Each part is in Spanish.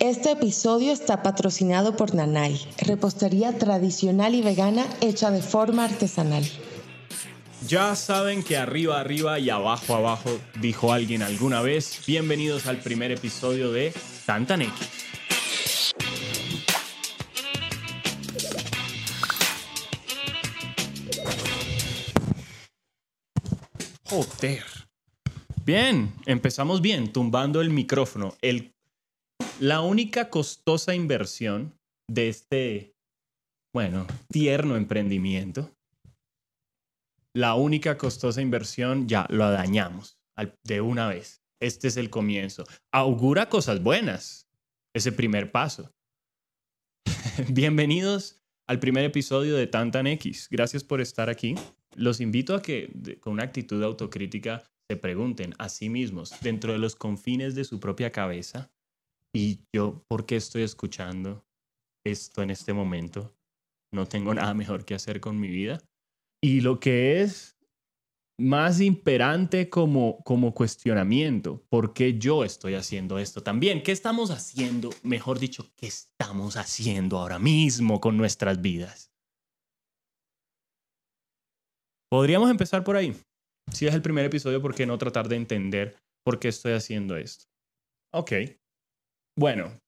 Este episodio está patrocinado por Nanay, repostería tradicional y vegana hecha de forma artesanal. Ya saben que arriba, arriba y abajo, abajo, dijo alguien alguna vez. Bienvenidos al primer episodio de Tantaneki. Joder. Bien, empezamos bien, tumbando el micrófono. El, la única costosa inversión de este, bueno, tierno emprendimiento, la única costosa inversión ya lo dañamos de una vez. Este es el comienzo. Augura cosas buenas, ese primer paso. Bienvenidos al primer episodio de Tantan X. Gracias por estar aquí. Los invito a que con una actitud autocrítica se pregunten a sí mismos, dentro de los confines de su propia cabeza, ¿y yo por qué estoy escuchando esto en este momento? No tengo nada mejor que hacer con mi vida. Y lo que es más imperante como, como cuestionamiento, ¿por qué yo estoy haciendo esto también? ¿Qué estamos haciendo? Mejor dicho, ¿qué estamos haciendo ahora mismo con nuestras vidas? Podríamos empezar por ahí. Si es el primer episodio, ¿por qué no tratar de entender por qué estoy haciendo esto? Ok. Bueno,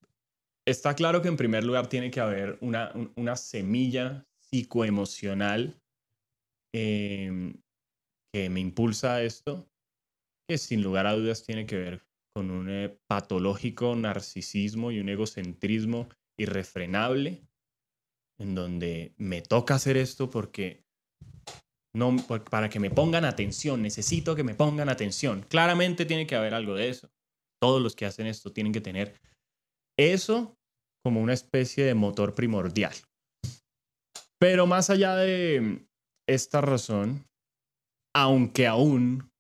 está claro que en primer lugar tiene que haber una, una semilla psicoemocional em, que me impulsa a esto, que sin lugar a dudas tiene que ver con un eh, patológico narcisismo y un egocentrismo irrefrenable, en donde me toca hacer esto porque no, para que me pongan atención, necesito que me pongan atención. Claramente tiene que haber algo de eso. Todos los que hacen esto tienen que tener eso como una especie de motor primordial. Pero más allá de esta razón, aunque aún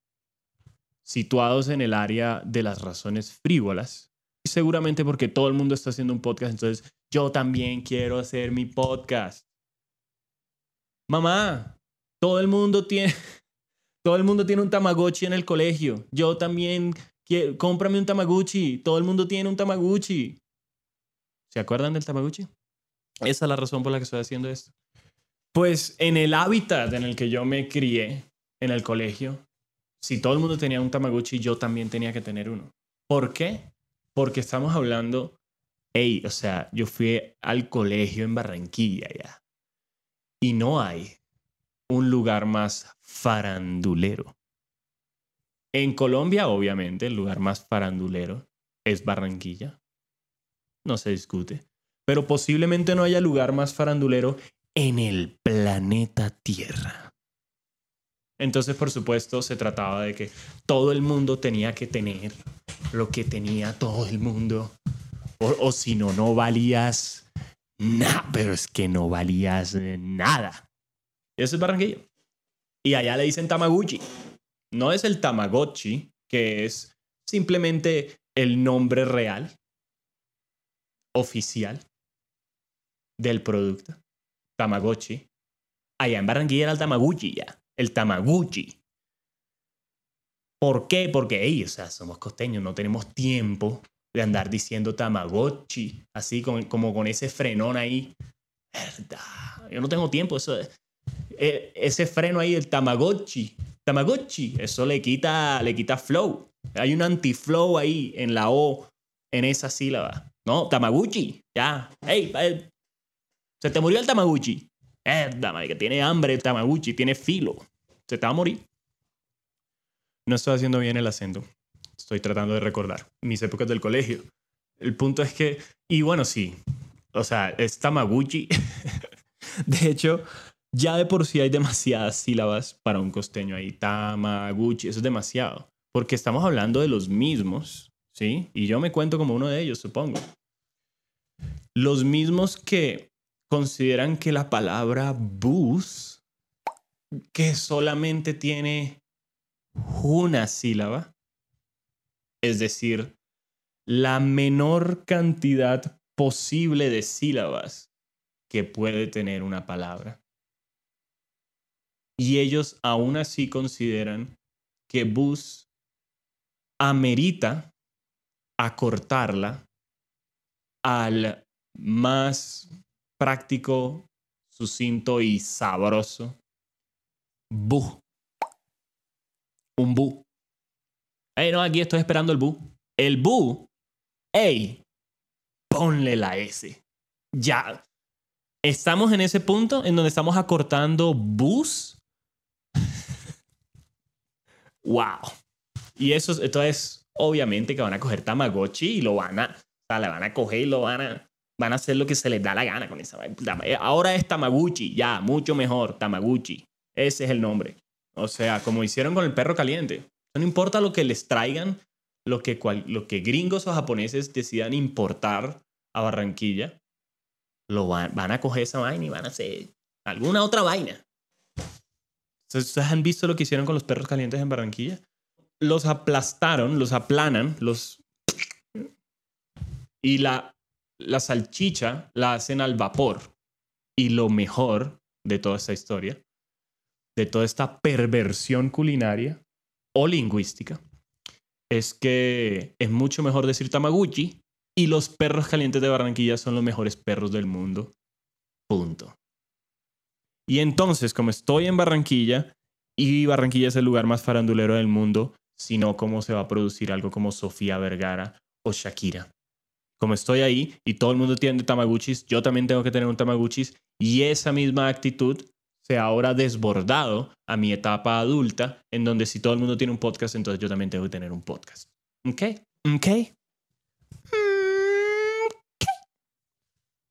situados en el área de las razones frívolas, seguramente porque todo el mundo está haciendo un podcast, entonces yo también quiero hacer mi podcast. Mamá, todo el mundo tiene, todo el mundo tiene un Tamagotchi en el colegio. Yo también quiero, cómprame un Tamagotchi. Todo el mundo tiene un Tamagotchi. ¿Se acuerdan del Tamagotchi? Esa es la razón por la que estoy haciendo esto. Pues en el hábitat en el que yo me crié, en el colegio, si todo el mundo tenía un Tamagotchi, yo también tenía que tener uno. ¿Por qué? Porque estamos hablando, hey, o sea, yo fui al colegio en Barranquilla ya. Y no hay un lugar más farandulero. En Colombia, obviamente, el lugar más farandulero es Barranquilla. No se discute. Pero posiblemente no haya lugar más farandulero en el planeta Tierra. Entonces, por supuesto, se trataba de que todo el mundo tenía que tener lo que tenía todo el mundo. O, si no, no valías nada. Pero es que no valías nada. Eso es Barranquilla. Y allá le dicen Tamaguchi. No es el Tamagotchi, que es simplemente el nombre real, oficial, del producto. Tamagotchi. Allá en Barranquilla era el Tamaguchi ya. El Tamaguchi. ¿Por qué? Porque, ey, o sea, somos costeños, no tenemos tiempo de andar diciendo Tamagotchi, así como, con ese frenón ahí. Verdad. Yo no tengo tiempo, eso es e, ese freno ahí, el Tamagotchi, Tamagotchi, eso le quita, le quita flow. Hay un anti-flow ahí en la O, en esa sílaba. No, Tamaguchi, ya. Hey, se te murió el Tamaguchi. Mierda, que tiene hambre el Tamaguchi, tiene filo. Se te va a morir. No estoy haciendo bien el acento. Estoy tratando de recordar mis épocas del colegio. El punto es que, y bueno, sí. O sea, es Tamaguchi. de hecho, ya de por sí hay demasiadas sílabas para un costeño ahí. Tamaguchi, eso es demasiado. Porque estamos hablando de los mismos, ¿sí? Y yo me cuento como uno de ellos, supongo. Los mismos que consideran que la palabra bus, que solamente tiene una sílaba, es decir, la menor cantidad posible de sílabas que puede tener una palabra. Y ellos aún así consideran que Bus amerita acortarla al más práctico, sucinto y sabroso. Bu. Un bu. Ey, no, aquí estoy esperando el bu. El bu. Ey, ponle la S. Ya. Estamos en ese punto en donde estamos acortando bus. wow. Y eso, entonces, obviamente que van a coger Tamagotchi y lo van a, o sea, le van a coger y lo van a, van a hacer lo que se les da la gana con esa. Ahora es Tamaguchi, ya, mucho mejor, Tamaguchi. Ese es el nombre. O sea, como hicieron con el perro caliente. No importa lo que les traigan, lo que, lo que gringos o japoneses decidan importar a Barranquilla, lo van, van a coger esa vaina y van a hacer alguna otra vaina. ¿Ustedes han visto lo que hicieron con los perros calientes en Barranquilla? Los aplastaron, los aplanan, los... Y la, la salchicha la hacen al vapor. Y lo mejor de toda esta historia, de toda esta perversión culinaria o lingüística, es que es mucho mejor decir Tamaguchi y los perros calientes de Barranquilla son los mejores perros del mundo. Punto. Y entonces, como estoy en Barranquilla, y Barranquilla es el lugar más farandulero del mundo, sino cómo se va a producir algo como Sofía Vergara o Shakira. Como estoy ahí y todo el mundo tiene Tamaguchis, yo también tengo que tener un Tamaguchis y esa misma actitud se ha ahora desbordado a mi etapa adulta, en donde si todo el mundo tiene un podcast, entonces yo también tengo que tener un podcast. ¿Ok? ¿Ok?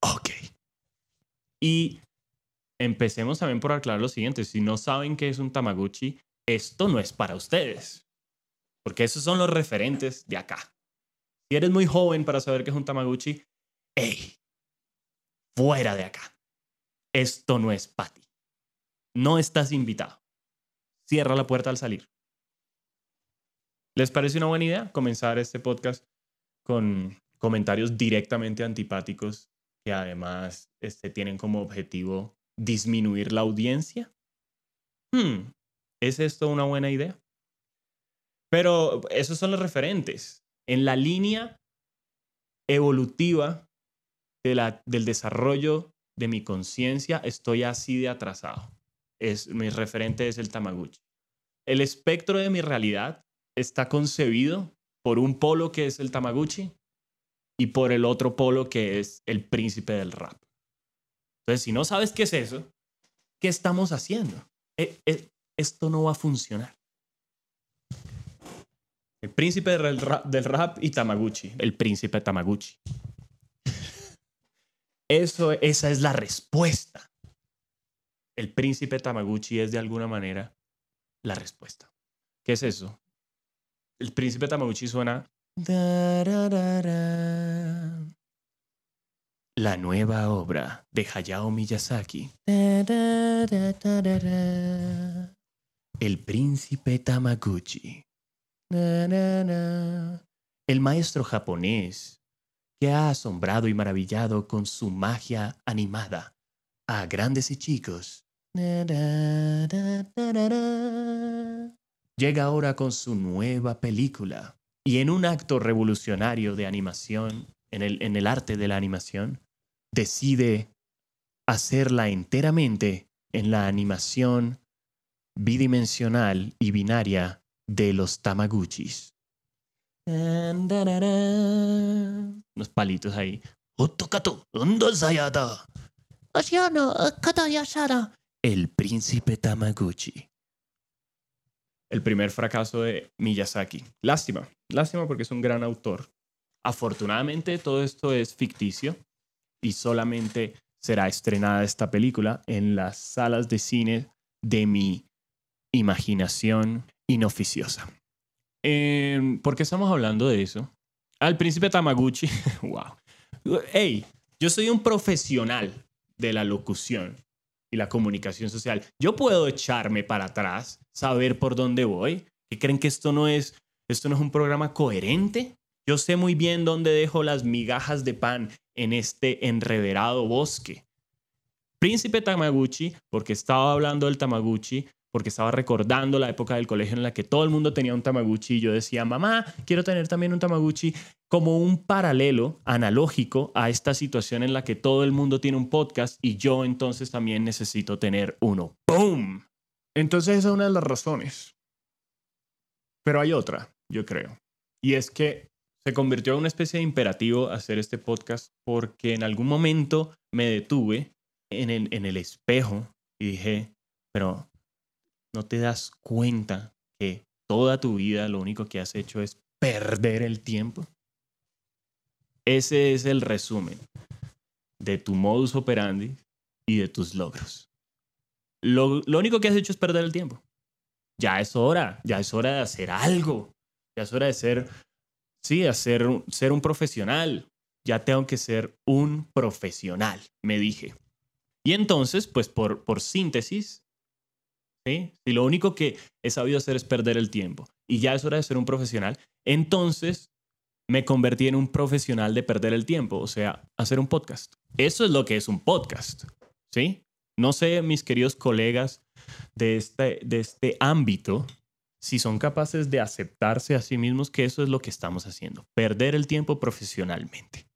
Ok. Y empecemos también por aclarar lo siguiente. Si no saben qué es un Tamaguchi, esto no es para ustedes. Porque esos son los referentes de acá. Si eres muy joven para saber qué es un Tamaguchi, ¡ey! Fuera de acá. Esto no es para ti. No estás invitado. Cierra la puerta al salir. ¿Les parece una buena idea comenzar este podcast con comentarios directamente antipáticos que además este, tienen como objetivo disminuir la audiencia. Hmm, ¿Es esto una buena idea? Pero esos son los referentes. En la línea evolutiva del desarrollo de mi conciencia, estoy así de atrasado. Es, mi referente es el Tamaguchi. El espectro de mi realidad está concebido por un polo que es el Tamaguchi y por el otro polo que es el príncipe del rap. Entonces, si no sabes qué es eso, ¿qué estamos haciendo? E, e, esto no va a funcionar. El príncipe del rap, y Tamaguchi. El príncipe Tamaguchi. Eso, esa es la respuesta. El príncipe Tamaguchi es de alguna manera la respuesta. ¿Qué es eso? El príncipe Tamaguchi suena la nueva obra de Hayao Miyazaki. El príncipe Tamaguchi. El maestro japonés que ha asombrado y maravillado con su magia animada a grandes y chicos. Llega ahora con su nueva película y en un acto revolucionario de animación, en el, en el arte de la animación, decide hacerla enteramente en la animación bidimensional y binaria de los Tamaguchis. Unos palitos ahí. El príncipe Tamaguchi el primer fracaso de Miyazaki. Lástima, lástima porque es un gran autor. Afortunadamente todo esto es ficticio y solamente será estrenada esta película en las salas de cine de mi imaginación inoficiosa. Em, ¿Por qué estamos hablando de eso? Al príncipe Tamaguchi, wow. Hey, yo soy un profesional de la locución y la comunicación social. Yo puedo echarme para atrás, saber por dónde voy. ¿Qué creen que esto no es esto no es un programa coherente? Yo sé muy bien dónde dejo las migajas de pan en este enreverado bosque. Príncipe Tamaguchi, porque estaba hablando del Tamaguchi, porque estaba recordando la época del colegio en la que todo el mundo tenía un Tamaguchi y yo decía, mamá, quiero tener también un Tamaguchi como un paralelo analógico a esta situación en la que todo el mundo tiene un podcast y yo entonces también necesito tener uno. ¡Boom! Entonces esa es una de las razones. Pero hay otra, yo creo. Y es que se convirtió en una especie de imperativo hacer este podcast porque en algún momento me detuve en el, en el espejo y dije, pero no te das cuenta que toda tu vida lo único que has hecho es perder el tiempo. Ese es el resumen de tu modus operandi y de tus logros. Lo, único que has hecho es perder el tiempo. Ya es hora, ya es hora de hacer algo. Ya es hora de ser, sí, hacer, ser un profesional. Ya tengo que ser un profesional, me dije. Y entonces, pues por, por síntesis, ¿sí? si lo único que he sabido hacer es perder el tiempo y ya es hora de ser un profesional, entonces me convertí en un profesional de perder el tiempo, o sea, hacer un podcast. Eso es lo que es un podcast, ¿sí? No sé, mis queridos colegas de este, de este ámbito, si son capaces de aceptarse a sí mismos que eso es lo que estamos haciendo, perder el tiempo profesionalmente.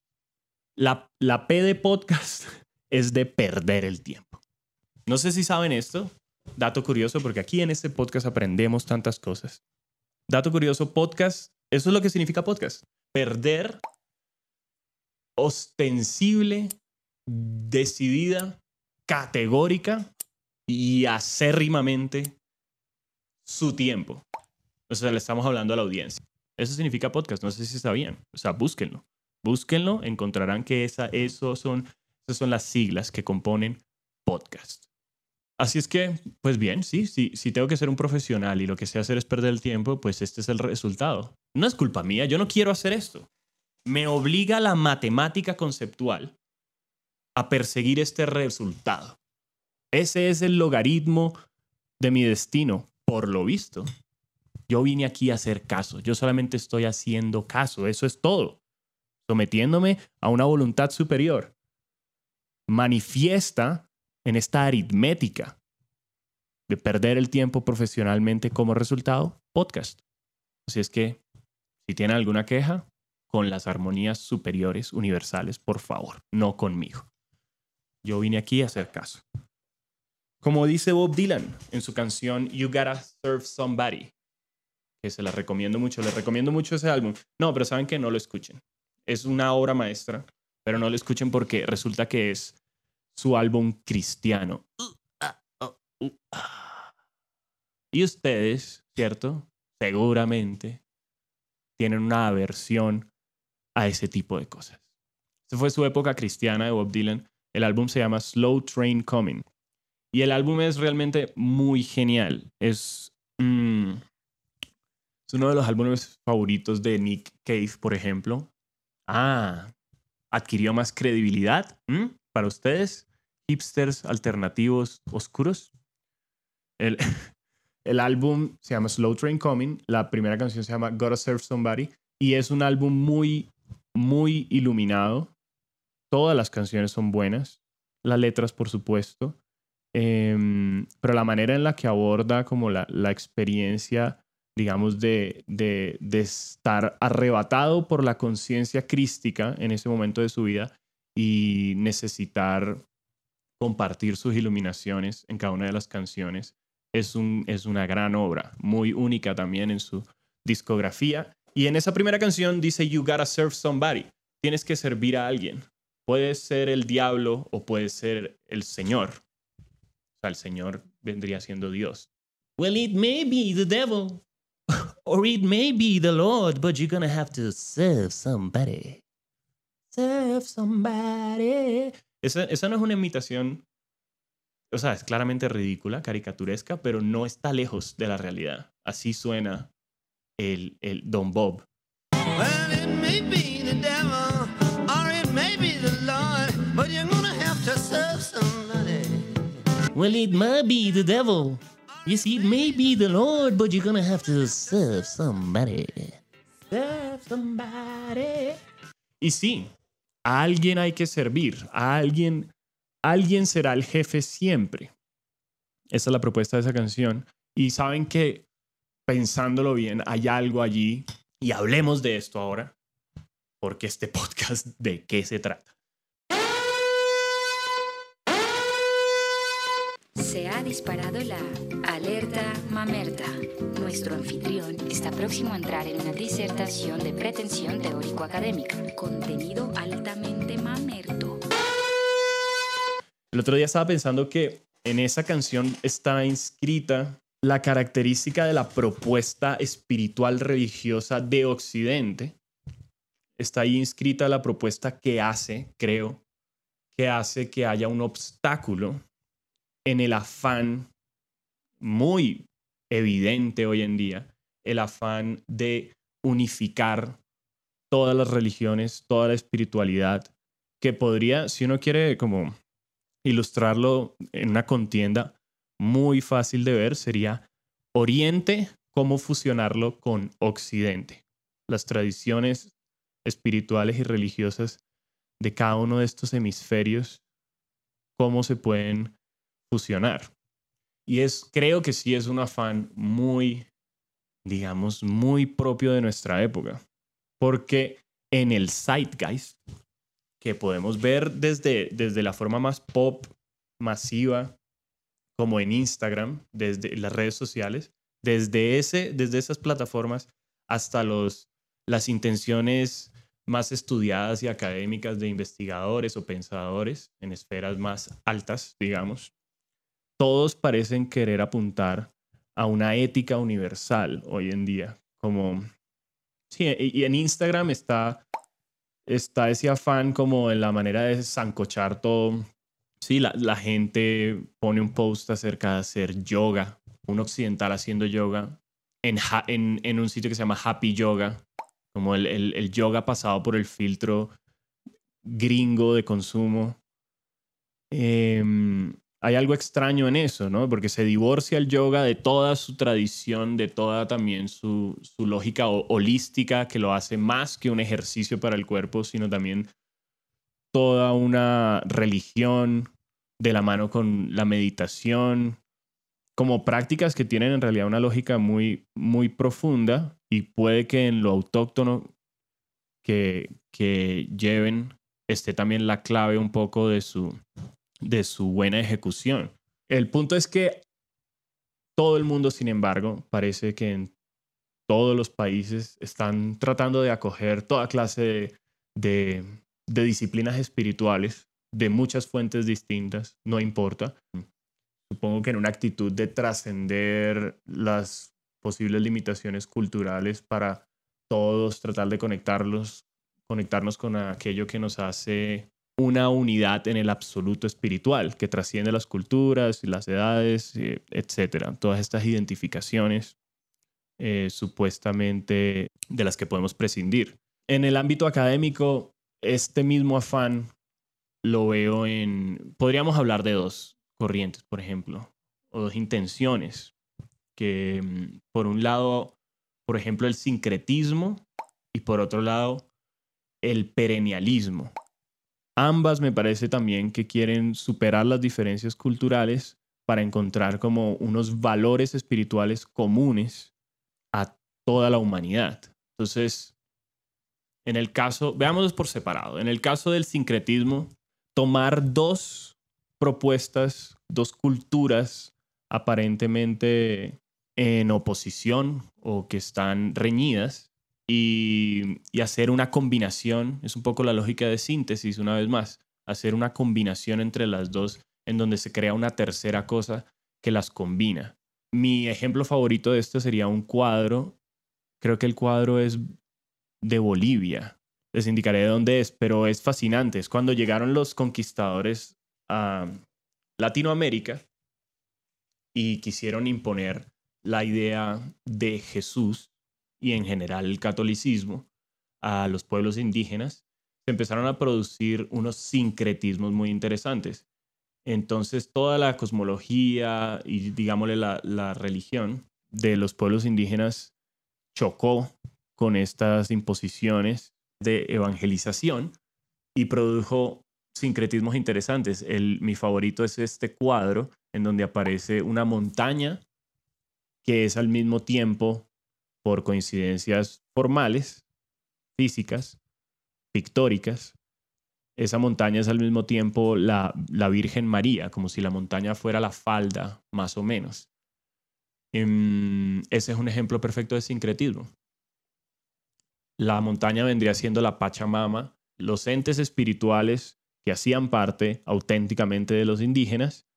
La, la P de podcast es de perder el tiempo. No sé si saben esto, dato curioso, porque aquí en este podcast aprendemos tantas cosas. Dato curioso, podcast, eso es lo que significa podcast. Perder ostensible, decidida, categórica y acérrimamente su tiempo. O sea, le estamos hablando a la audiencia. Eso significa podcast, no sé si sabían. O sea, búsquenlo. Búsquenlo, encontrarán que esa, eso son esas son las siglas que componen podcast. Así es que, pues bien, sí, sí, si tengo que ser un profesional y lo que sé hacer es perder el tiempo, pues este es el resultado. No es culpa mía, yo no quiero hacer esto. Me obliga la matemática conceptual a perseguir este resultado. Ese es el logaritmo de mi destino, por lo visto. Yo vine aquí a hacer caso, yo solamente estoy haciendo caso, eso es todo, sometiéndome a una voluntad superior manifiesta en esta aritmética de perder el tiempo profesionalmente como resultado, podcast. Así es que, si tienen alguna queja, con las armonías superiores universales, por favor, no conmigo. Yo vine aquí a hacer caso. Como dice Bob Dylan en su canción You Gotta Serve Somebody, que se la recomiendo mucho, les recomiendo mucho ese álbum. No, pero saben que no lo escuchen. Es una obra maestra pero no lo escuchen porque resulta que es su álbum cristiano. Y ustedes, ¿cierto? Seguramente tienen una aversión a ese tipo de cosas. Esa fue su época cristiana de Bob Dylan. El álbum se llama Slow Train Coming. Y el álbum es realmente muy genial. Es, mm, es uno de los álbumes favoritos de Nick Cave, por ejemplo. Ah, adquirió más credibilidad para ustedes, hipsters alternativos oscuros. El, el álbum se llama Slow Train Coming, la primera canción se llama Gotta Serve Somebody y es un álbum muy, muy iluminado. Todas las canciones son buenas, las letras por supuesto, em, pero la manera en la que aborda como la, la experiencia digamos, de, de, de estar arrebatado por la conciencia crística en ese momento de su vida y necesitar compartir sus iluminaciones en cada una de las canciones. Es, un, es una gran obra, muy única también en su discografía. Y en esa primera canción dice, You gotta serve somebody. Tienes que servir a alguien. Puede ser el diablo o puede ser el Señor. O sea, el Señor vendría siendo Dios. Well, it may be the devil. Or it may be the Lord, but you're gonna have to serve somebody. Serve somebody. Esa, esa no es una imitación, o sea, es claramente ridícula, caricaturesca, pero no está lejos de la realidad. Así suena el, el Don Bob. Well, it may be the devil, or it may be the Lord, but you're gonna have to serve somebody. Well, it might be the devil, You see, maybe the Lord, but you're gonna have to serve somebody. Serve somebody. Y sí, a alguien hay que servir, a alguien, alguien será el jefe siempre. Esa es la propuesta de esa canción. Y saben que, pensándolo bien, hay algo allí. Y hablemos de esto ahora. Porque este podcast, ¿de qué se trata? Se ha disparado la alerta mamerta. Nuestro anfitrión está próximo a entrar en una disertación de pretensión teórico-académica. Contenido altamente mamerto. El otro día estaba pensando que en esa canción está inscrita la característica de la propuesta espiritual religiosa de Occidente. Está ahí inscrita la propuesta que hace, creo, que hace que haya un obstáculo en el afán muy evidente hoy en día, el afán de unificar todas las religiones, toda la espiritualidad, que podría, si uno quiere como ilustrarlo en una contienda muy fácil de ver, sería Oriente, cómo fusionarlo con Occidente. Las tradiciones espirituales y religiosas de cada uno de estos hemisferios, cómo se pueden fusionar. Y es, creo que sí es un afán muy, digamos, muy propio de nuestra época. Porque en el zeitgeist, que podemos ver desde, desde la forma más pop, masiva, como en Instagram, desde las redes sociales, desde, ese, desde esas plataformas hasta los, las intenciones más estudiadas y académicas de investigadores o pensadores en esferas más altas, digamos, todos parecen querer apuntar a una ética universal hoy en día. Como, sí, y en Instagram está, está ese afán como en la manera de zancochar todo. Sí, la, la gente pone un post acerca de hacer yoga, un occidental haciendo yoga en, en, en un sitio que se llama Happy Yoga, como el, el, el yoga pasado por el filtro gringo de consumo. Eh, hay algo extraño en eso, ¿no? Porque se divorcia el yoga de toda su tradición, de toda también su, su lógica holística que lo hace más que un ejercicio para el cuerpo, sino también toda una religión de la mano con la meditación, como prácticas que tienen en realidad una lógica muy, muy profunda y puede que en lo autóctono que, que lleven esté también la clave un poco de su, de su buena ejecución. El punto es que todo el mundo, sin embargo, parece que en todos los países están tratando de acoger toda clase de, disciplinas espirituales de muchas fuentes distintas, no importa. Supongo que en una actitud de trascender las posibles limitaciones culturales para todos, tratar de conectarlos, conectarnos con aquello que nos hace una unidad en el absoluto espiritual que trasciende las culturas y las edades, eh, etcétera. Todas estas identificaciones eh, supuestamente de las que podemos prescindir. En el ámbito académico, este mismo afán lo veo en, podríamos hablar de dos corrientes, por ejemplo, o dos intenciones, que mm, por un lado, por ejemplo, el sincretismo y por otro lado, el perennialismo. Ambas me parece también que quieren superar las diferencias culturales para encontrar como unos valores espirituales comunes a toda la humanidad. Entonces, en el caso, veámoslos por separado. En el caso del sincretismo, tomar dos propuestas, dos culturas aparentemente en oposición o que están reñidas y, hacer una combinación, es un poco la lógica de síntesis una vez más, hacer una combinación entre las dos en donde se crea una tercera cosa que las combina. Mi ejemplo favorito de esto sería un cuadro, creo que el cuadro es de Bolivia, les indicaré de dónde es, pero es fascinante, es cuando llegaron los conquistadores a Latinoamérica y quisieron imponer la idea de Jesús y en general el catolicismo a los pueblos indígenas, se empezaron a producir unos sincretismos muy interesantes. Entonces toda la cosmología y digámosle la, la religión de los pueblos indígenas chocó con estas imposiciones de evangelización y produjo sincretismos interesantes. El, mi favorito es este cuadro en donde aparece una montaña que es al mismo tiempo, por coincidencias formales, físicas, pictóricas, esa montaña es al mismo tiempo la, la Virgen María, como si la montaña fuera la falda, más o menos. Em, ese es un ejemplo perfecto de sincretismo. La montaña vendría siendo la Pachamama, los entes espirituales que hacían parte auténticamente de los indígenas,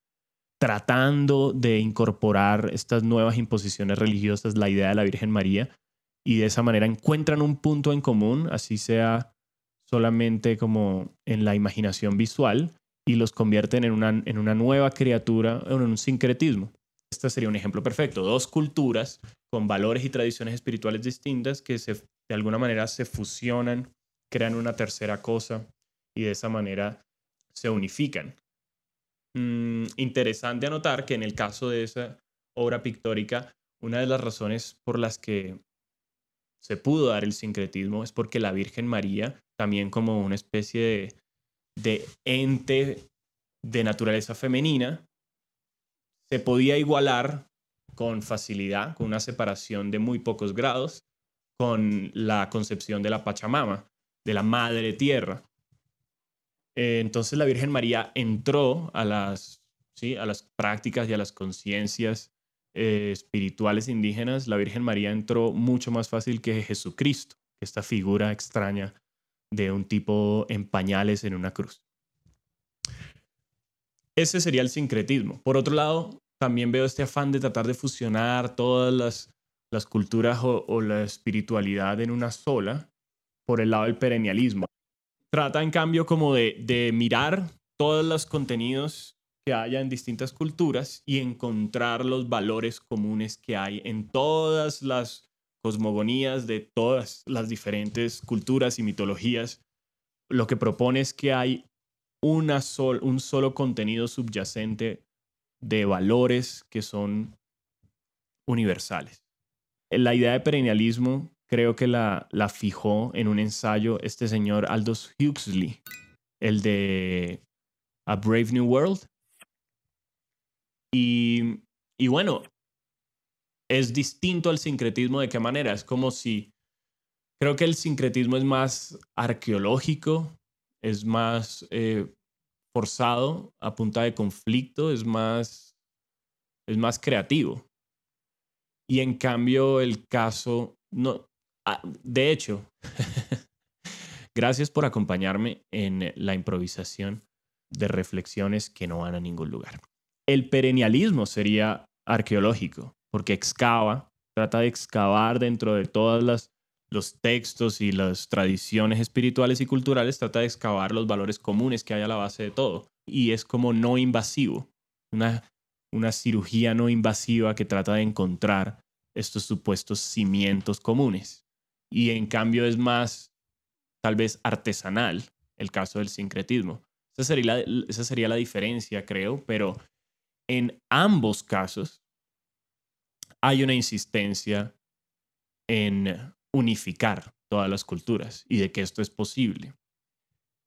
tratando de incorporar estas nuevas imposiciones religiosas, la idea de la Virgen María, y de esa manera encuentran un punto en común, así sea solamente como en la imaginación visual, y los convierten en una, en una nueva criatura, en un sincretismo. Este sería un ejemplo perfecto. Dos culturas con valores y tradiciones espirituales distintas que se, de alguna manera se fusionan, crean una tercera cosa y de esa manera se unifican. Mm, interesante anotar que en el caso de esa obra pictórica, una de las razones por las que se pudo dar el sincretismo es porque la Virgen María, también como una especie de, de ente de naturaleza femenina, se podía igualar con facilidad, con una separación de muy pocos grados, con la concepción de la Pachamama, de la Madre Tierra. Eh, entonces la Virgen María entró a las, prácticas y a las conciencias eh, espirituales indígenas. La Virgen María entró mucho más fácil que Jesucristo, esta figura extraña de un tipo en pañales en una cruz. Ese sería el sincretismo. Por otro lado, también veo este afán de tratar de fusionar todas las, culturas o, la espiritualidad en una sola por el lado del perennialismo. Trata en cambio como de, mirar todos los contenidos que haya en distintas culturas y encontrar los valores comunes que hay en todas las cosmogonías de todas las diferentes culturas y mitologías. Lo que propone es que hay una sol, un solo contenido subyacente de valores que son universales. La idea de perennialismo creo que la, la fijó en un ensayo este señor Aldous Huxley, el de A Brave New World. Y, y bueno, es distinto al sincretismo de qué manera. Es como si, creo que el sincretismo es más arqueológico, es más eh, forzado a punta de conflicto, es más, es más creativo. Y en cambio el caso, no, ah, de hecho, gracias por acompañarme en la improvisación de reflexiones que no van a ningún lugar. El perennialismo sería arqueológico, porque excava, trata de excavar dentro de todas las los textos y las tradiciones espirituales y culturales, trata de excavar los valores comunes que hay a la base de todo. Y es como no invasivo, una, una cirugía no invasiva que trata de encontrar estos supuestos cimientos comunes. Y en cambio es más, tal vez, artesanal el caso del sincretismo. Esa sería la, esa sería la diferencia, creo, pero en ambos casos hay una insistencia en unificar todas las culturas y de que esto es posible.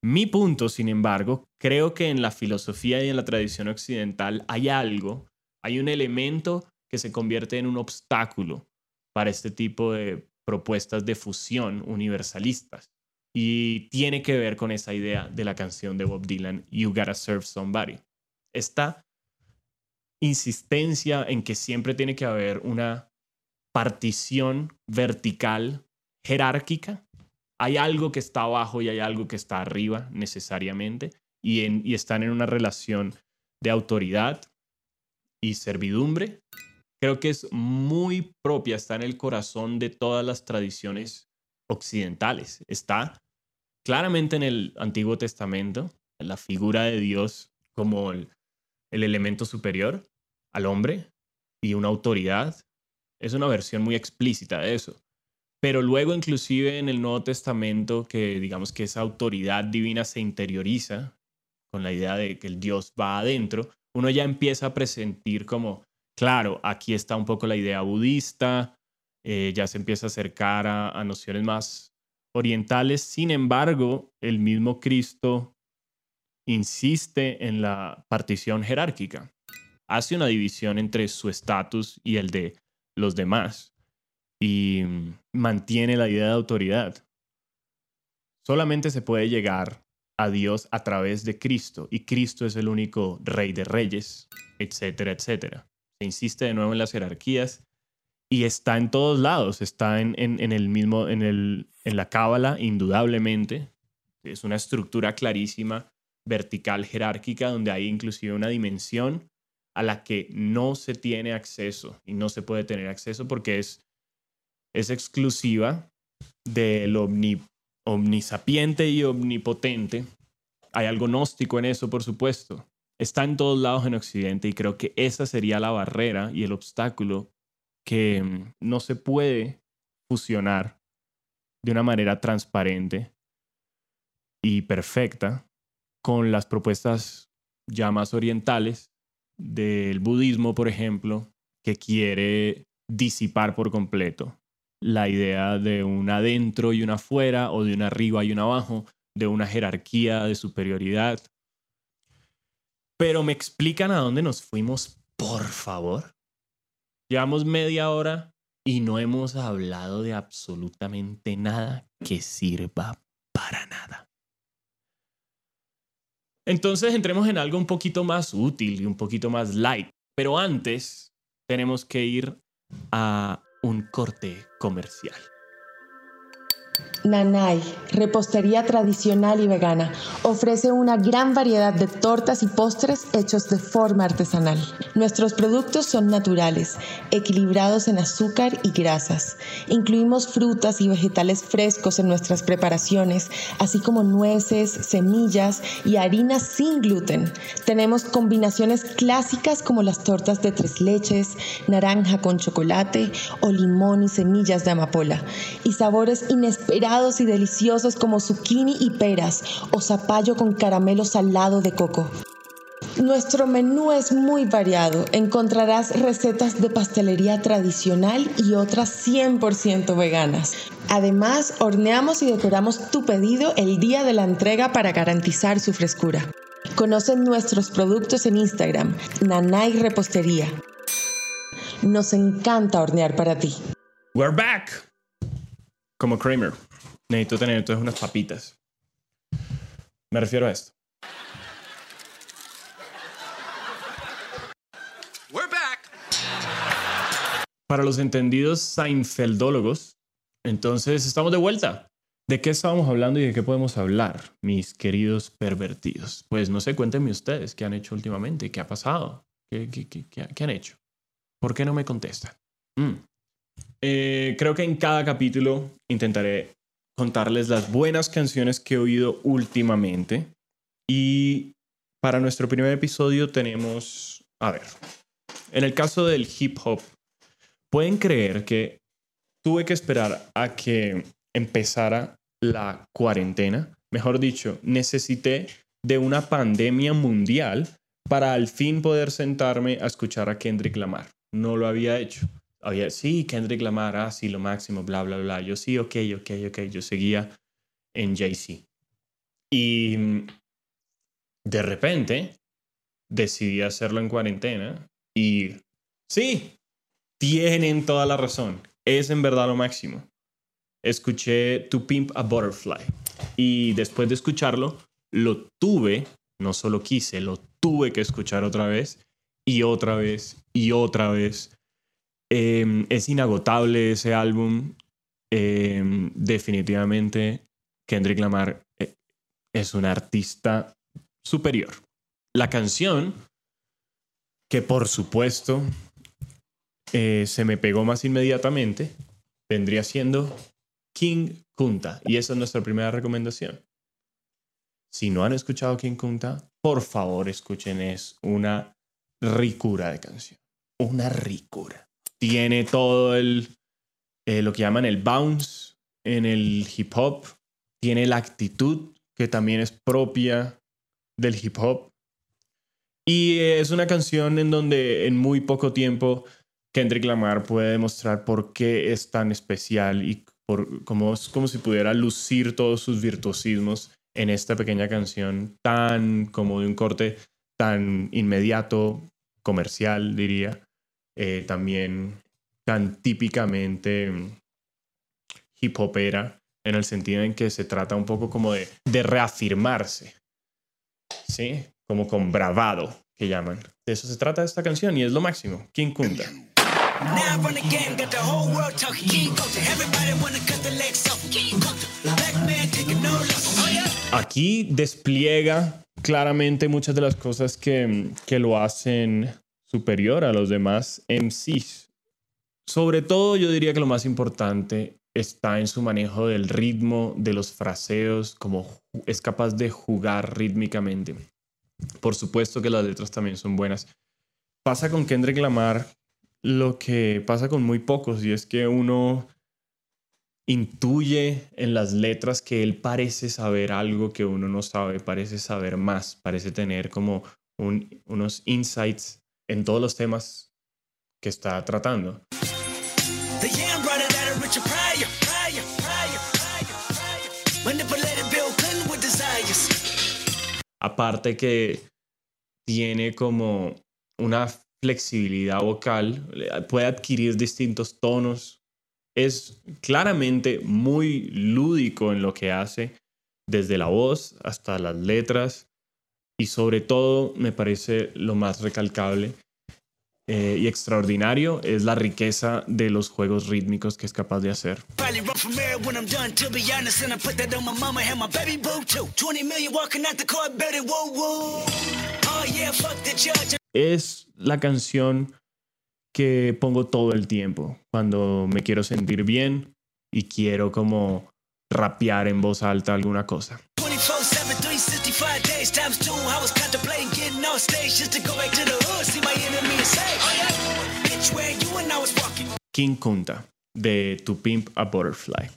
Mi punto, sin embargo, creo que en la filosofía y en la tradición occidental hay algo, hay un elemento que se convierte en un obstáculo para este tipo de propuestas de fusión universalistas. Y tiene que ver con esa idea de la canción de Bob Dylan, You Gotta Serve Somebody. Esta insistencia en que siempre tiene que haber una partición vertical jerárquica. Hay algo que está abajo y hay algo que está arriba necesariamente y, están en una relación de autoridad y servidumbre. Creo que es muy propia, está en el corazón de todas las tradiciones occidentales. Está claramente en el Antiguo Testamento, la figura de Dios como el elemento superior al hombre y una autoridad es una versión muy explícita de eso. Pero luego inclusive en el Nuevo Testamento, que digamos que esa autoridad divina se interioriza con la idea de que el Dios va adentro, uno ya empieza a presentir como, claro, aquí está un poco la idea budista, eh, ya se empieza a acercar a, a nociones más orientales, sin embargo, el mismo Cristo insiste en la partición jerárquica. hace una división entre su estatus y el de los demás y mantiene la idea de autoridad. Solamente se puede llegar a Dios a través de Cristo y Cristo es el único rey de reyes, etcétera, etcétera. Insiste de nuevo en las jerarquías y está en todos lados, está en, en, el mismo, en, el, en la cábala, indudablemente. Es una estructura clarísima, vertical, jerárquica, donde hay inclusive una dimensión a la que no se tiene acceso y no se puede tener acceso porque es, es exclusiva del omni, omnisapiente y omnipotente. Hay algo gnóstico en eso, por supuesto. Está en todos lados en Occidente y creo que esa sería la barrera y el obstáculo que mm, no se puede fusionar de una manera transparente y perfecta con las propuestas ya más orientales del budismo, por ejemplo, que quiere disipar por completo la idea de un adentro y un afuera o de un arriba y un abajo, de una jerarquía de superioridad. Pero me explican a dónde nos fuimos, por favor. Llevamos media hora y no hemos hablado de absolutamente nada que sirva para nada. Entonces entremos en algo un poquito más útil y un poquito más light. Pero antes tenemos que ir a un corte comercial. Nanay, repostería tradicional y vegana, ofrece una gran variedad de tortas y postres hechos de forma artesanal. Nuestros productos son naturales, equilibrados en azúcar y grasas. Incluimos frutas y vegetales frescos en nuestras preparaciones, así como nueces, semillas y harinas sin gluten. Tenemos combinaciones clásicas como las tortas de tres leches, naranja con chocolate o limón y semillas de amapola, y sabores inesperados y deliciosos como zucchini y peras o zapallo con caramelo salado de coco. Nuestro menú es muy variado. Encontrarás recetas de pastelería tradicional y otras 100% veganas. Además, horneamos y decoramos tu pedido el día de la entrega para garantizar su frescura. Conoce nuestros productos en Instagram, Nanay Repostería. Nos encanta hornear para ti. We're back. Como Kramer. Necesito tener entonces unas papitas. Me refiero a esto. We're back. Para los entendidos Seinfeldólogos, entonces estamos de vuelta. ¿De qué estábamos hablando y de qué podemos hablar, mis queridos pervertidos? Pues no sé, cuéntenme ustedes qué han hecho últimamente, qué ha pasado, qué, qué, qué, qué han hecho. ¿Por qué no me contestan? Mm. Eh, creo que en cada capítulo intentaré contarles las buenas canciones que he oído últimamente. Y para nuestro primer episodio tenemos, a ver, en el caso del hip hop, pueden creer que tuve que esperar a que empezara la cuarentena. Mejor dicho, necesité de una pandemia mundial para al fin poder sentarme a escuchar a Kendrick Lamar. No lo había hecho había, sí, Kendrick Lamar, ah, sí, lo máximo, bla, bla, bla. Yo sí, ok, ok, ok. Yo seguía en Jay-Z. Y mm, de repente decidí hacerlo en cuarentena y sí, tienen toda la razón. Es en verdad lo máximo. Escuché To Pimp a Butterfly y después de escucharlo, lo tuve, no solo quise, lo tuve que escuchar otra vez y otra vez y otra vez Em, es inagotable ese álbum. Em, definitivamente Kendrick Lamar eh, es un artista superior. La canción, que por supuesto eh, se me pegó más inmediatamente, vendría siendo King Kunta. Y esa es nuestra primera recomendación. Si no han escuchado King Kunta, por favor escuchen, es una ricura de canción. Una ricura tiene todo el, eh, lo que llaman el bounce en el hip hop, tiene la actitud que también es propia del hip hop. Y es una canción en donde en muy poco tiempo Kendrick Lamar puede demostrar por qué es tan especial y por, como, como si pudiera lucir todos sus virtuosismos en esta pequeña canción tan como de un corte tan inmediato, comercial, diría. Eh, también tan típicamente hip hopera, en el sentido en que se trata un poco como de, de reafirmarse, ¿sí? Como con bravado, que llaman. De eso se trata esta canción y es lo máximo. King Kunda. Aquí despliega claramente muchas de las cosas que, que lo hacen superior a los demás MCs. Sobre todo yo diría que lo más importante está en su manejo del ritmo, de los fraseos, como es capaz de jugar rítmicamente. Por supuesto que las letras también son buenas. Pasa con Kendrick Lamar lo que pasa con muy pocos y es que uno intuye en las letras que él parece saber algo que uno no sabe, parece saber más, parece tener como unos insights en todos los temas que está tratando. Aparte que tiene como una flexibilidad vocal, puede adquirir distintos tonos. Es claramente muy lúdico en lo que hace, desde la voz hasta las letras. Y sobre todo, me parece lo más recalcable eh, y extraordinario es la riqueza de los juegos rítmicos que es capaz de hacer. Es la canción que pongo todo el tiempo cuando me quiero sentir bien y quiero como rapear en voz alta alguna cosa. King Kunta de To Pimp a Butterfly.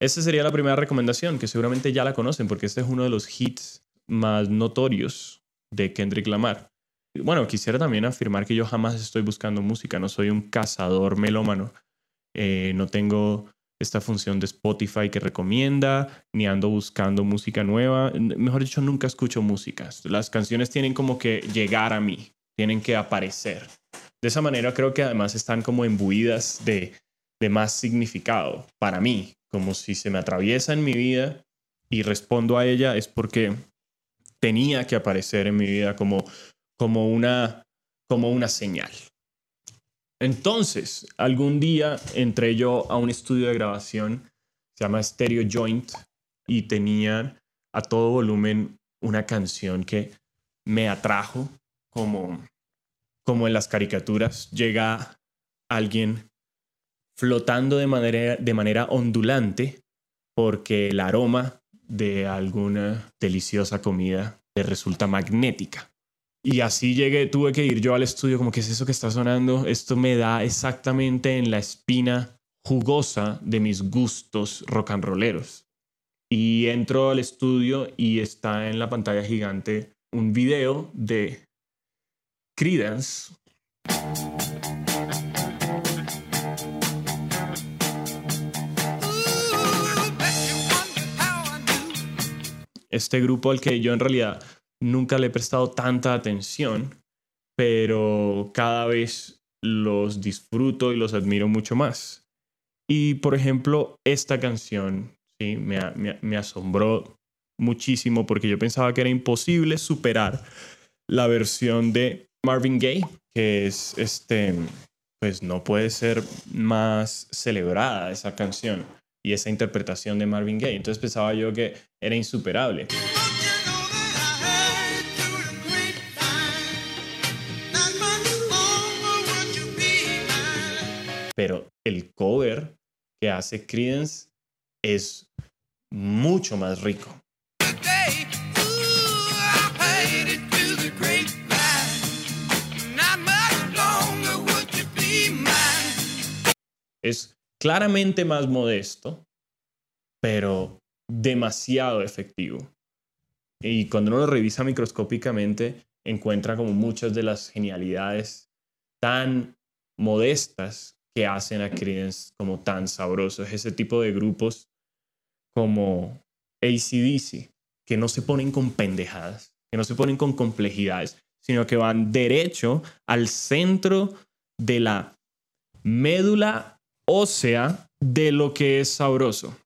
Esa sería la primera recomendación, que seguramente ya la conocen porque este es uno de los hits más notorios de Kendrick Lamar. Bueno, quisiera también afirmar que yo jamás estoy buscando música, no soy un cazador melómano, eh, no tengo esta función de Spotify que recomienda, ni ando buscando música nueva. Mejor dicho, nunca escucho música. Las canciones tienen como que llegar a mí, tienen que aparecer. De esa manera creo que además están como embuidas de, de más significado para mí, como si se me atraviesa en mi vida y respondo a ella es porque tenía que aparecer en mi vida como, como, una, como una señal. Entonces, algún día entré yo a un estudio de grabación, se llama Stereo Joint, y tenían a todo volumen una canción que me atrajo como, como en las caricaturas. Llega alguien flotando de manera, de manera ondulante porque el aroma de alguna deliciosa comida le resulta magnética. Y así llegué, tuve que ir yo al estudio como, ¿qué es eso que está sonando? Esto me da exactamente en la espina jugosa de mis gustos rock and rolleros. Y entro al estudio y está en la pantalla gigante un video de Credence. Este grupo al que yo en realidad nunca le he prestado tanta atención, pero cada vez los disfruto y los admiro mucho más. Y por ejemplo, esta canción ¿sí? me, me, asombró muchísimo porque yo pensaba que era imposible superar la versión de Marvin Gaye, que es este, pues no puede ser más celebrada esa canción y esa interpretación de Marvin Gaye. Entonces pensaba yo que era insuperable. Pero el cover que hace Credence es mucho más rico. Es claramente más modesto, pero demasiado efectivo. Y cuando uno lo revisa microscópicamente, encuentra como muchas de las genialidades tan modestas que hacen a Creedence como tan sabrosos. Ese tipo de grupos como ACDC, que no se ponen con pendejadas, que no se ponen con complejidades, sino que van derecho al centro de la médula ósea de lo que es sabroso.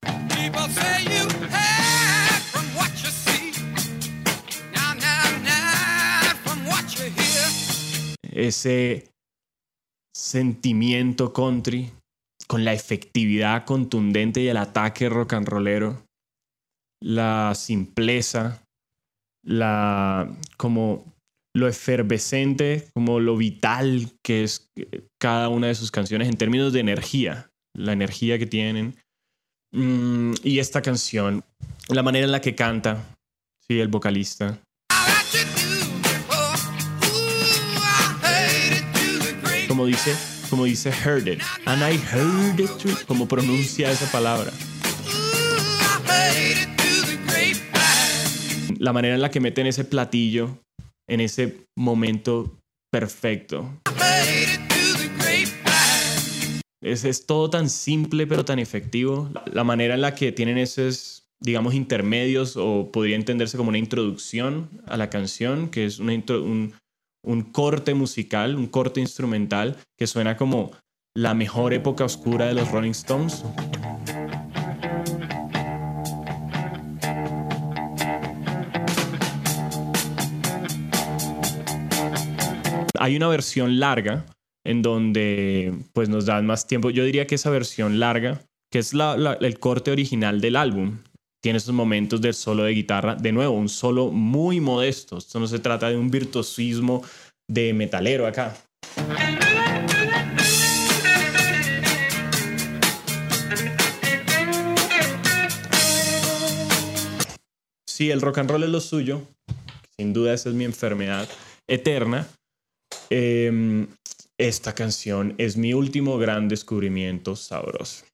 Ese sentimiento country con la efectividad contundente y el ataque rock and rollero, la simpleza, la como lo efervescente, como lo vital que es cada una de sus canciones en términos de energía, la energía que tienen. Mm, y esta canción, la manera en la que canta, sí, el vocalista, como dice, como dice heard it, and I heard it, too, como pronuncia esa palabra. La manera en la que meten ese platillo en ese momento perfecto. Es, es todo tan simple pero tan efectivo. La, la manera en la que tienen esos, digamos, intermedios o podría entenderse como una introducción a la canción, que es una intro- un, un corte musical, un corte instrumental que suena como la mejor época oscura de los Rolling Stones. Hay una versión larga en donde pues nos dan más tiempo. Yo diría que esa versión larga, que es el corte original del álbum, tiene esos momentos del solo de guitarra. De nuevo, un solo muy modesto. Esto no se trata de un virtuosismo de metalero acá. Sí, el rock and roll es lo suyo. Sin duda esa es mi enfermedad eterna. Em, esta canción es mi último gran descubrimiento sabroso.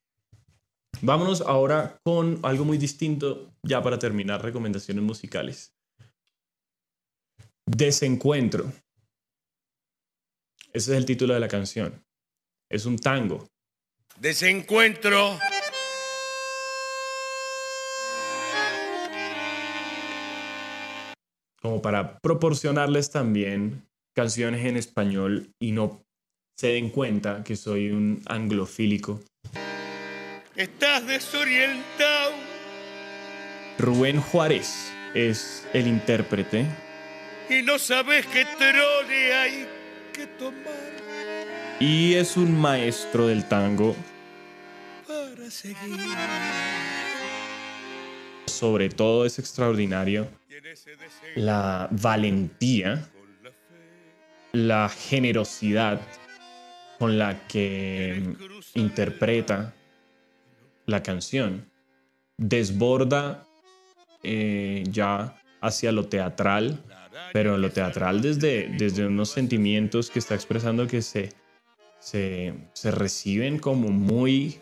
Vámonos ahora con algo muy distinto, ya para terminar recomendaciones musicales. Desencuentro. Ese es el título de la canción. Es un tango. Desencuentro. como para proporcionarles también canciones en español y no se den cuenta que soy un anglofílico. Estás desorientado. Rubén Juárez es el intérprete y no sabes qué trole hay que tomar y es un maestro del tango, para seguir. sobre todo es extraordinario la valentía, la generosidad con la que interpreta la canción. Desborda eh, ya hacia lo teatral, pero lo teatral desde, desde unos sentimientos que está expresando que se, se, se reciben como muy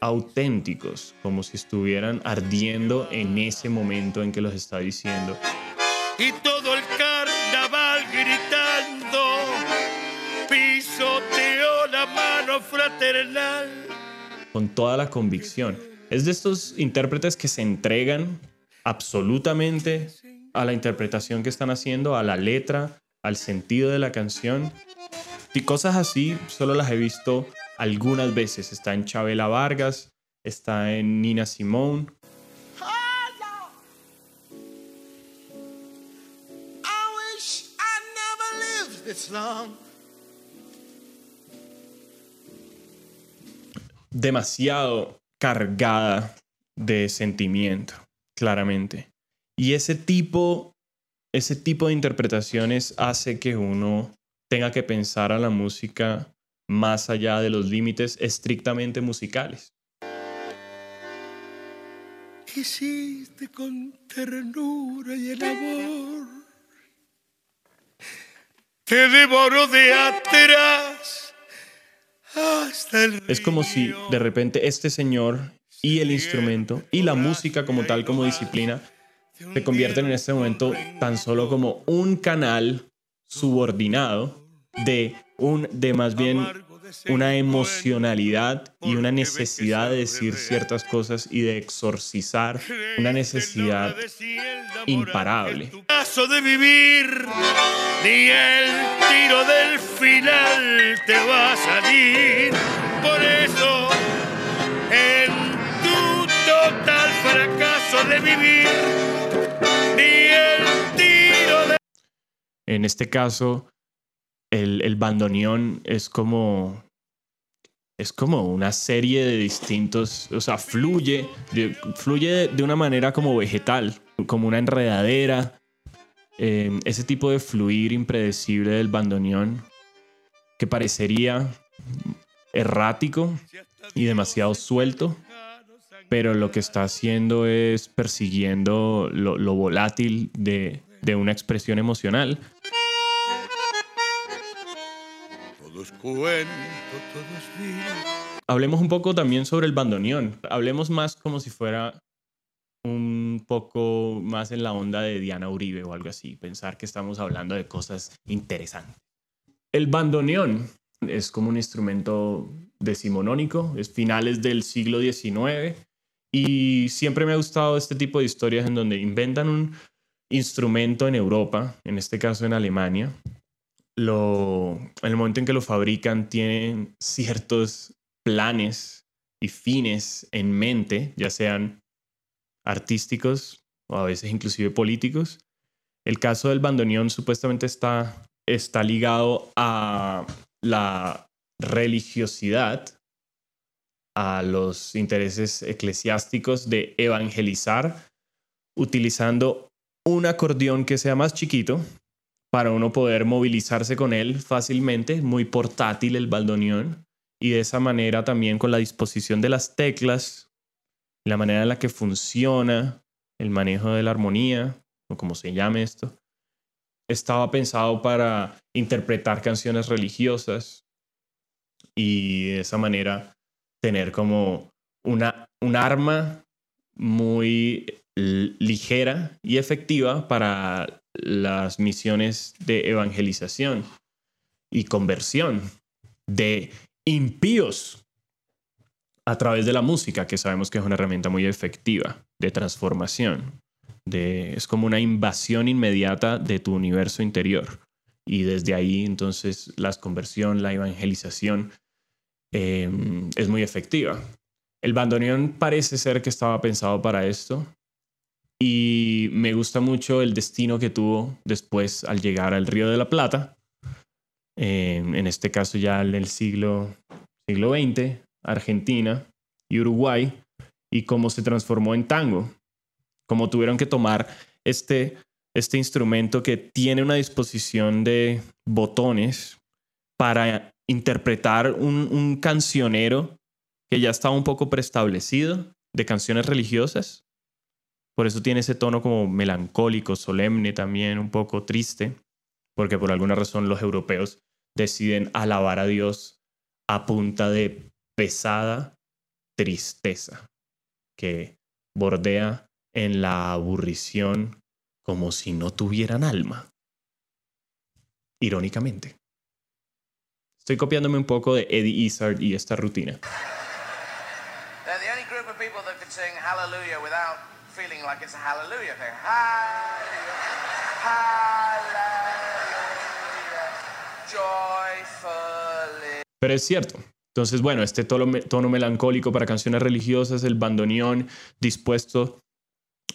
auténticos, como si estuvieran ardiendo en ese momento en que los está diciendo. y todo el carnaval gritando. Pisoteó la mano fraternal. Con toda la convicción. Es de estos intérpretes que se entregan absolutamente a la interpretación que están haciendo, a la letra, al sentido de la canción. Y cosas así solo las he visto algunas veces. Está en Chabela Vargas, está en Nina Simone. I wish I never lived this long. Demasiado cargada de sentimiento, claramente. Y ese tipo, ese tipo de interpretaciones hace que uno tenga que pensar a la música más allá de los límites estrictamente musicales. Con ternura y el amor. Te devoró de atrás Es como si de repente este señor y el instrumento y la música como tal, como disciplina, se convierten en este momento tan solo como un canal subordinado de un de más bien una emocionalidad y una necesidad de decir ciertas cosas y de exorcizar una necesidad imparable. Caso de vivir, ni el tiro del final te va a salir. Por eso, en tu total fracaso de vivir, ni el tiro de En este caso, el, el bandoneón es como es como una serie de distintos, o sea, fluye, de, fluye de, una manera como vegetal, como una enredadera. Eh, ese tipo de fluir impredecible del bandoneón que parecería errático y demasiado suelto, pero lo que está haciendo es persiguiendo lo, lo volátil de, de una expresión emocional. Es cuento, todo es vida. Hablemos un poco también sobre el bandoneón. Hablemos más como si fuera un poco más en la onda de Diana Uribe o algo así. Pensar que estamos hablando de cosas interesantes. El bandoneón es como un instrumento decimonónico, es finales del siglo XIX y siempre me ha gustado este tipo de historias en donde inventan un instrumento en Europa, en este caso en Alemania. Lo, en el momento en que lo fabrican tienen ciertos planes y fines en mente, ya sean artísticos o a veces inclusive políticos. El caso del bandoneón supuestamente está, está ligado a la religiosidad, a los intereses eclesiásticos de evangelizar utilizando un acordeón que sea más chiquito para uno poder movilizarse con él fácilmente, muy portátil el bandoneón, y de esa manera también con la disposición de las teclas, la manera en la que funciona el manejo de la armonía, o como se llame esto, estaba pensado para interpretar canciones religiosas y de esa manera tener como una, un arma muy ligera y efectiva para las misiones de evangelización y conversión de impíos a través de la música, que sabemos que es una herramienta muy efectiva de transformación. De, es como una invasión inmediata de tu universo interior. Y desde ahí, entonces, la conversión, la evangelización eh, es muy efectiva. El bandoneón parece ser que estaba pensado para esto. Y me gusta mucho el destino que tuvo después al llegar al Río de la Plata. Eh, en este caso ya en el siglo, siglo XX, Argentina y Uruguay. Y cómo se transformó en tango. Cómo tuvieron que tomar este, este instrumento que tiene una disposición de botones para interpretar un, un cancionero que ya estaba un poco preestablecido de canciones religiosas. Por eso tiene ese tono como melancólico, solemne también, un poco triste, porque por alguna razón los europeos deciden alabar a Dios a punta de pesada tristeza que bordea en la aburrición como si no tuvieran alma. Irónicamente. Estoy copiándome un poco de Eddie Izzard y esta rutina. They're the only group of people that could sing hallelujah without Pero es cierto. Entonces, bueno, este tono melancólico para canciones religiosas, el bandoneón dispuesto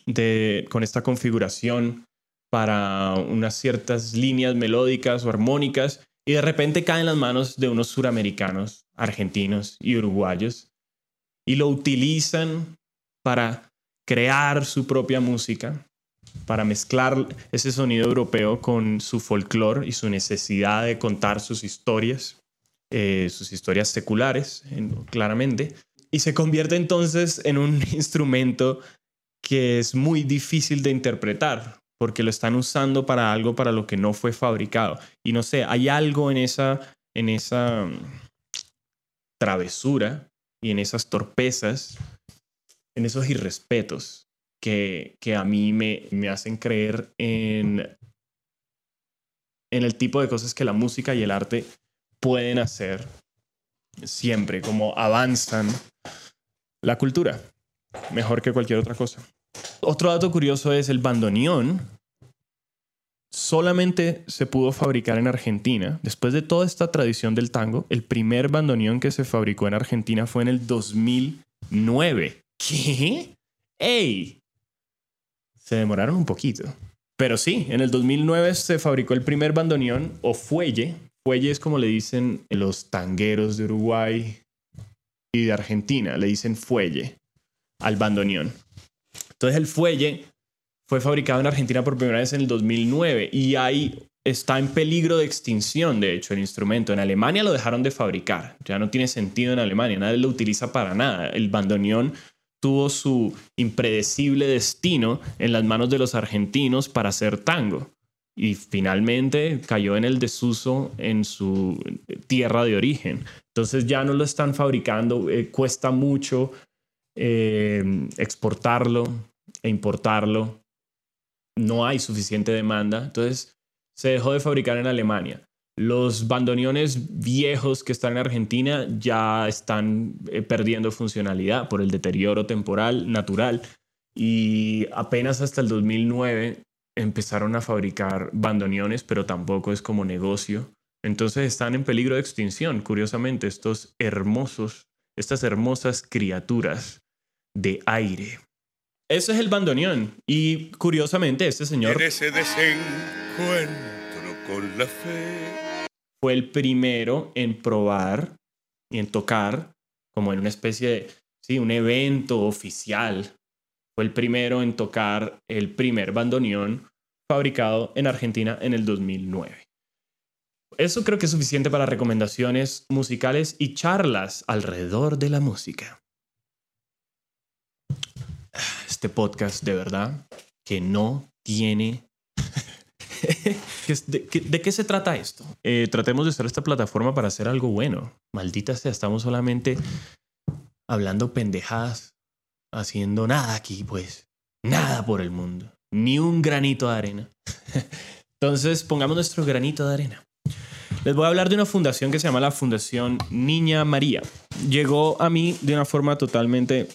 de, con esta configuración para unas ciertas líneas melódicas o armónicas y de repente cae en las manos de unos suramericanos, argentinos y uruguayos y lo utilizan para crear su propia música, para mezclar ese sonido europeo con su folclore y su necesidad de contar sus historias, eh, sus historias seculares, en- claramente, y se convierte entonces en un instrumento que es muy difícil de interpretar, porque lo están usando para algo para lo que no fue fabricado. Y no sé, hay algo en esa, en esa mm, travesura y en esas torpezas, en esos irrespetos que, que a mí me, me hacen creer en, en el tipo de cosas que la música y el arte pueden hacer siempre, como avanzan la cultura, mejor que cualquier otra cosa. Otro dato curioso es el bandoneón. Solamente se pudo fabricar en Argentina. Después de toda esta tradición del tango, el primer bandoneón que se fabricó en Argentina fue en el 2009. ¿Qué? ¡Ey! Se demoraron un poquito. Pero sí, en el 2009 se fabricó el primer bandoneón o fuelle. Fuelle es como le dicen los tangueros de Uruguay y de Argentina. Le dicen fuelle al bandoneón. Entonces el fuelle fue fabricado en Argentina por primera vez en el 2009 y ahí está en peligro de extinción, de hecho, el instrumento. En Alemania lo dejaron de fabricar. Ya no tiene sentido en Alemania. Nadie lo utiliza para nada. El bandoneón tuvo su impredecible destino en las manos de los argentinos para hacer tango. Y finalmente cayó en el desuso en su tierra de origen. Entonces ya no lo están fabricando, eh, cuesta mucho eh, exportarlo e importarlo. No hay suficiente demanda. Entonces se dejó de fabricar en Alemania. Los bandoneones viejos que están en Argentina ya están eh, perdiendo funcionalidad por el deterioro temporal natural y apenas hasta el 2009 empezaron a fabricar bandoneones, pero tampoco es como negocio. Entonces están en peligro de extinción, curiosamente, estos hermosos, estas hermosas criaturas de aire. Ese es el bandoneón y curiosamente este señor En ese desencuentro con la fe. Fue el primero en probar y en tocar, como en una especie de, sí, un evento oficial. Fue el primero en tocar el primer bandoneón fabricado en Argentina en el 2009. Eso creo que es suficiente para recomendaciones musicales y charlas alrededor de la música. Este podcast, de verdad, que no tiene ¿Qué es- ¿De, qué- se trata esto? Eh, tratemos de usar esta plataforma para hacer algo bueno. Maldita sea, estamos solamente hablando pendejadas, haciendo nada aquí, pues. Nada por el mundo. Ni un granito de arena. Entonces, pongamos nuestro granito de arena. Les voy a hablar de una fundación que se llama la Fundación Niña María. Llegó a mí de una forma totalmente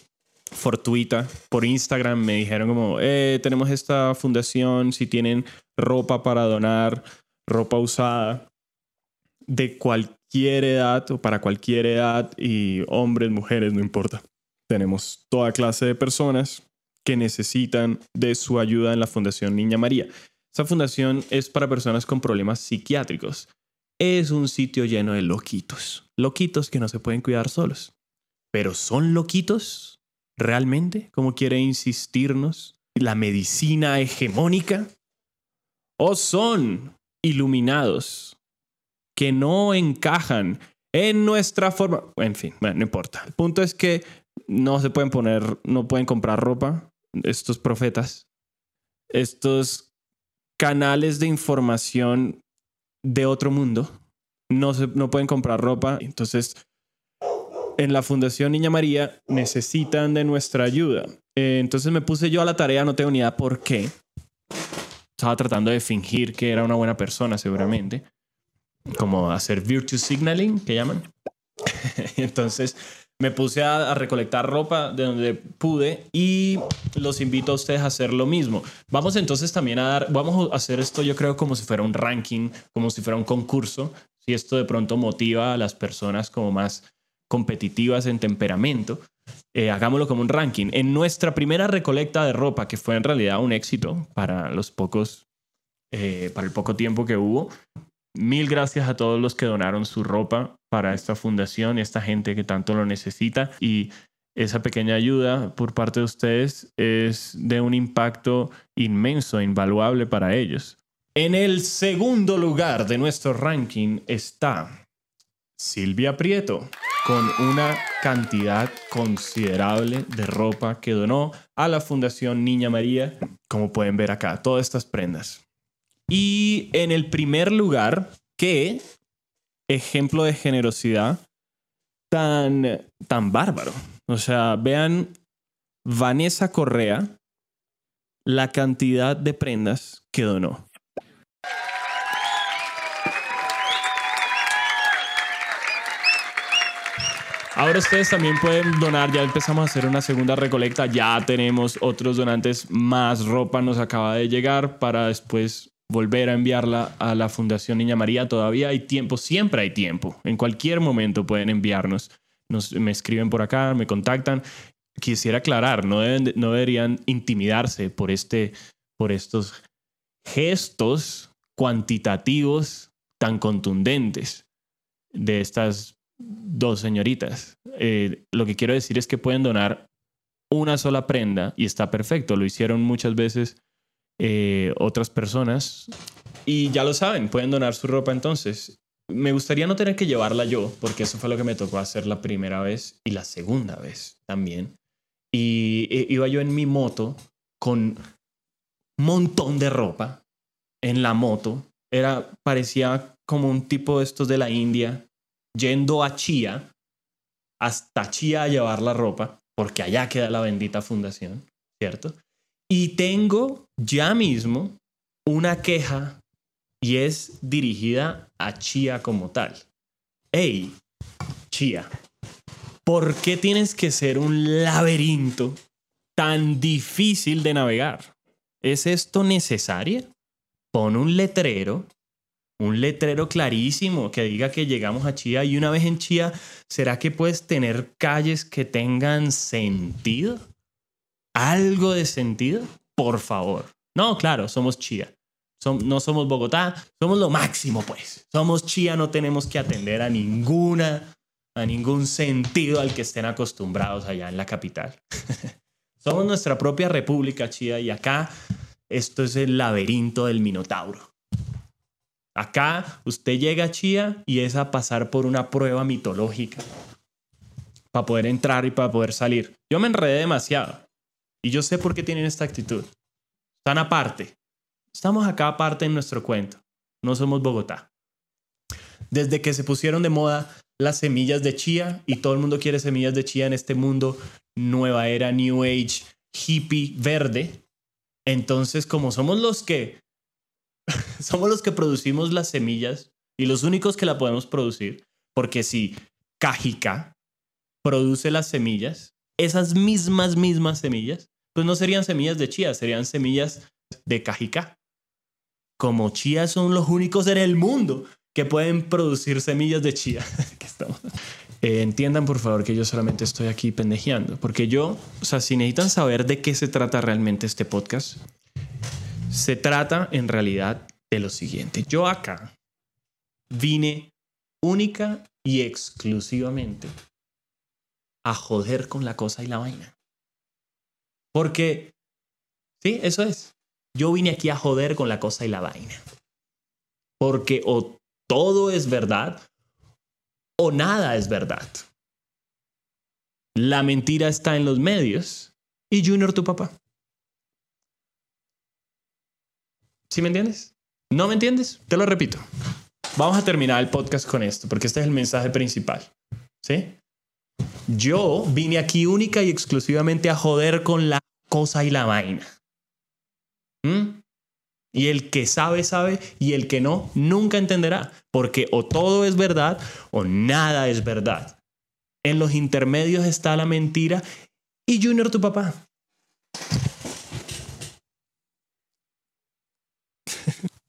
fortuita. Por Instagram me dijeron como, eh, tenemos esta fundación, si tienen ropa para donar, ropa usada de cualquier edad o para cualquier edad y hombres, mujeres, no importa. Tenemos toda clase de personas que necesitan de su ayuda en la Fundación Niña María. Esa fundación es para personas con problemas psiquiátricos. Es un sitio lleno de loquitos. Loquitos que no se pueden cuidar solos. Pero ¿son loquitos? ¿Realmente? Como quiere insistirnos la medicina hegemónica? ¿O son iluminados que no encajan en nuestra forma? En fin, bueno, no importa. El punto es que no se pueden poner, no pueden comprar ropa estos profetas, estos canales de información de otro mundo, no, se, no pueden comprar ropa. Entonces, en la Fundación Niña María necesitan de nuestra ayuda. Eh, entonces me puse yo a la tarea, no tengo ni idea por qué. Estaba tratando de fingir que era una buena persona, seguramente. Como hacer virtue signaling, que llaman. entonces me puse a, a recolectar ropa de donde pude y los invito a ustedes a hacer lo mismo. Vamos entonces también a dar, vamos a hacer esto yo creo como si fuera un ranking, como si fuera un concurso. Si esto de pronto motiva a las personas como más competitivas en temperamento, eh, hagámoslo como un ranking. En nuestra primera recolecta de ropa, que fue en realidad un éxito para los pocos, eh, para el poco tiempo que hubo, mil gracias a todos los que donaron su ropa para esta fundación, esta gente que tanto lo necesita y esa pequeña ayuda por parte de ustedes es de un impacto inmenso, invaluable para ellos. En el segundo lugar de nuestro ranking está Silvia Prieto, con una cantidad considerable de ropa que donó a la Fundación Niña María, como pueden ver acá, todas estas prendas. Y en el primer lugar, qué ejemplo de generosidad tan, tan bárbaro. O sea, vean Vanessa Correa, la cantidad de prendas que donó. Ahora ustedes también pueden donar, ya empezamos a hacer una segunda recolecta, ya tenemos otros donantes, más ropa nos acaba de llegar para después volver a enviarla a la Fundación Niña María. Todavía hay tiempo, siempre hay tiempo, en cualquier momento pueden enviarnos. Nos, me escriben por acá, me contactan. Quisiera aclarar, no, deben de- no deberían intimidarse por, este, por estos gestos cuantitativos tan contundentes de estas dos señoritas. Eh, lo que quiero decir es que pueden donar una sola prenda y está perfecto. Lo hicieron muchas veces eh, otras personas y ya lo saben, pueden donar su ropa entonces. Me gustaría no tener que llevarla yo, porque eso fue lo que me tocó hacer la primera vez y la segunda vez también. Y eh, iba yo en mi moto con montón de ropa en la moto. Era, parecía como un tipo de estos de la India, yendo a Chía, hasta Chía a llevar la ropa, porque allá queda la bendita fundación, ¿cierto? Y tengo ya mismo una queja y es dirigida a Chía como tal. Hey, Chía, ¿por qué tienes que ser un laberinto tan difícil de navegar? ¿Es esto necesario? Pon un letrero, un letrero clarísimo que diga que llegamos a Chía y una vez en Chía, ¿será que puedes tener calles que tengan sentido? ¿Algo de sentido? Por favor. No, claro, somos Chía. Som- no somos Bogotá, somos lo máximo, pues. Somos Chía, no tenemos que atender a ninguna, a ningún sentido al que estén acostumbrados allá en la capital. somos nuestra propia república, Chía, y acá esto es el laberinto del Minotauro. Acá usted llega a Chía y es a pasar por una prueba mitológica para poder entrar y para poder salir. Yo me enredé demasiado y yo sé por qué tienen esta actitud. Están aparte. Estamos acá aparte en nuestro cuento. No somos Bogotá. Desde que se pusieron de moda las semillas de chía y todo el mundo quiere semillas de chía en este mundo nueva era, new age, hippie, verde. Entonces, como somos los que somos los que producimos las semillas y los únicos que la podemos producir, porque si Cajica produce las semillas, esas mismas, mismas semillas, pues no serían semillas de chía, serían semillas de Cajica. Como chía son los únicos en el mundo que pueden producir semillas de chía. Eh, entiendan por favor que yo solamente estoy aquí pendejeando, porque yo, o sea, si necesitan saber de qué se trata realmente este podcast, se trata en realidad de lo siguiente. Yo acá vine única y exclusivamente a joder con la cosa y la vaina. Porque, sí, eso es. Yo vine aquí a joder con la cosa y la vaina. Porque o todo es verdad o nada es verdad. La mentira está en los medios y Junior tu papá. ¿Sí me entiendes? ¿No me entiendes? Te lo repito. Vamos a terminar el podcast con esto, porque este es el mensaje principal. ¿Sí? Yo vine aquí única y exclusivamente a joder con la cosa y la vaina. ¿Mm? Y el que sabe, sabe, y el que no, nunca entenderá, porque o todo es verdad o nada es verdad. En los intermedios está la mentira y Junior tu papá.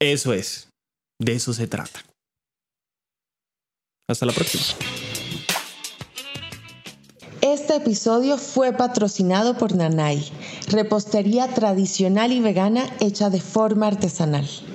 Eso es. De eso se trata. Hasta la próxima. Este episodio fue patrocinado por Nanay, repostería tradicional y vegana hecha de forma artesanal.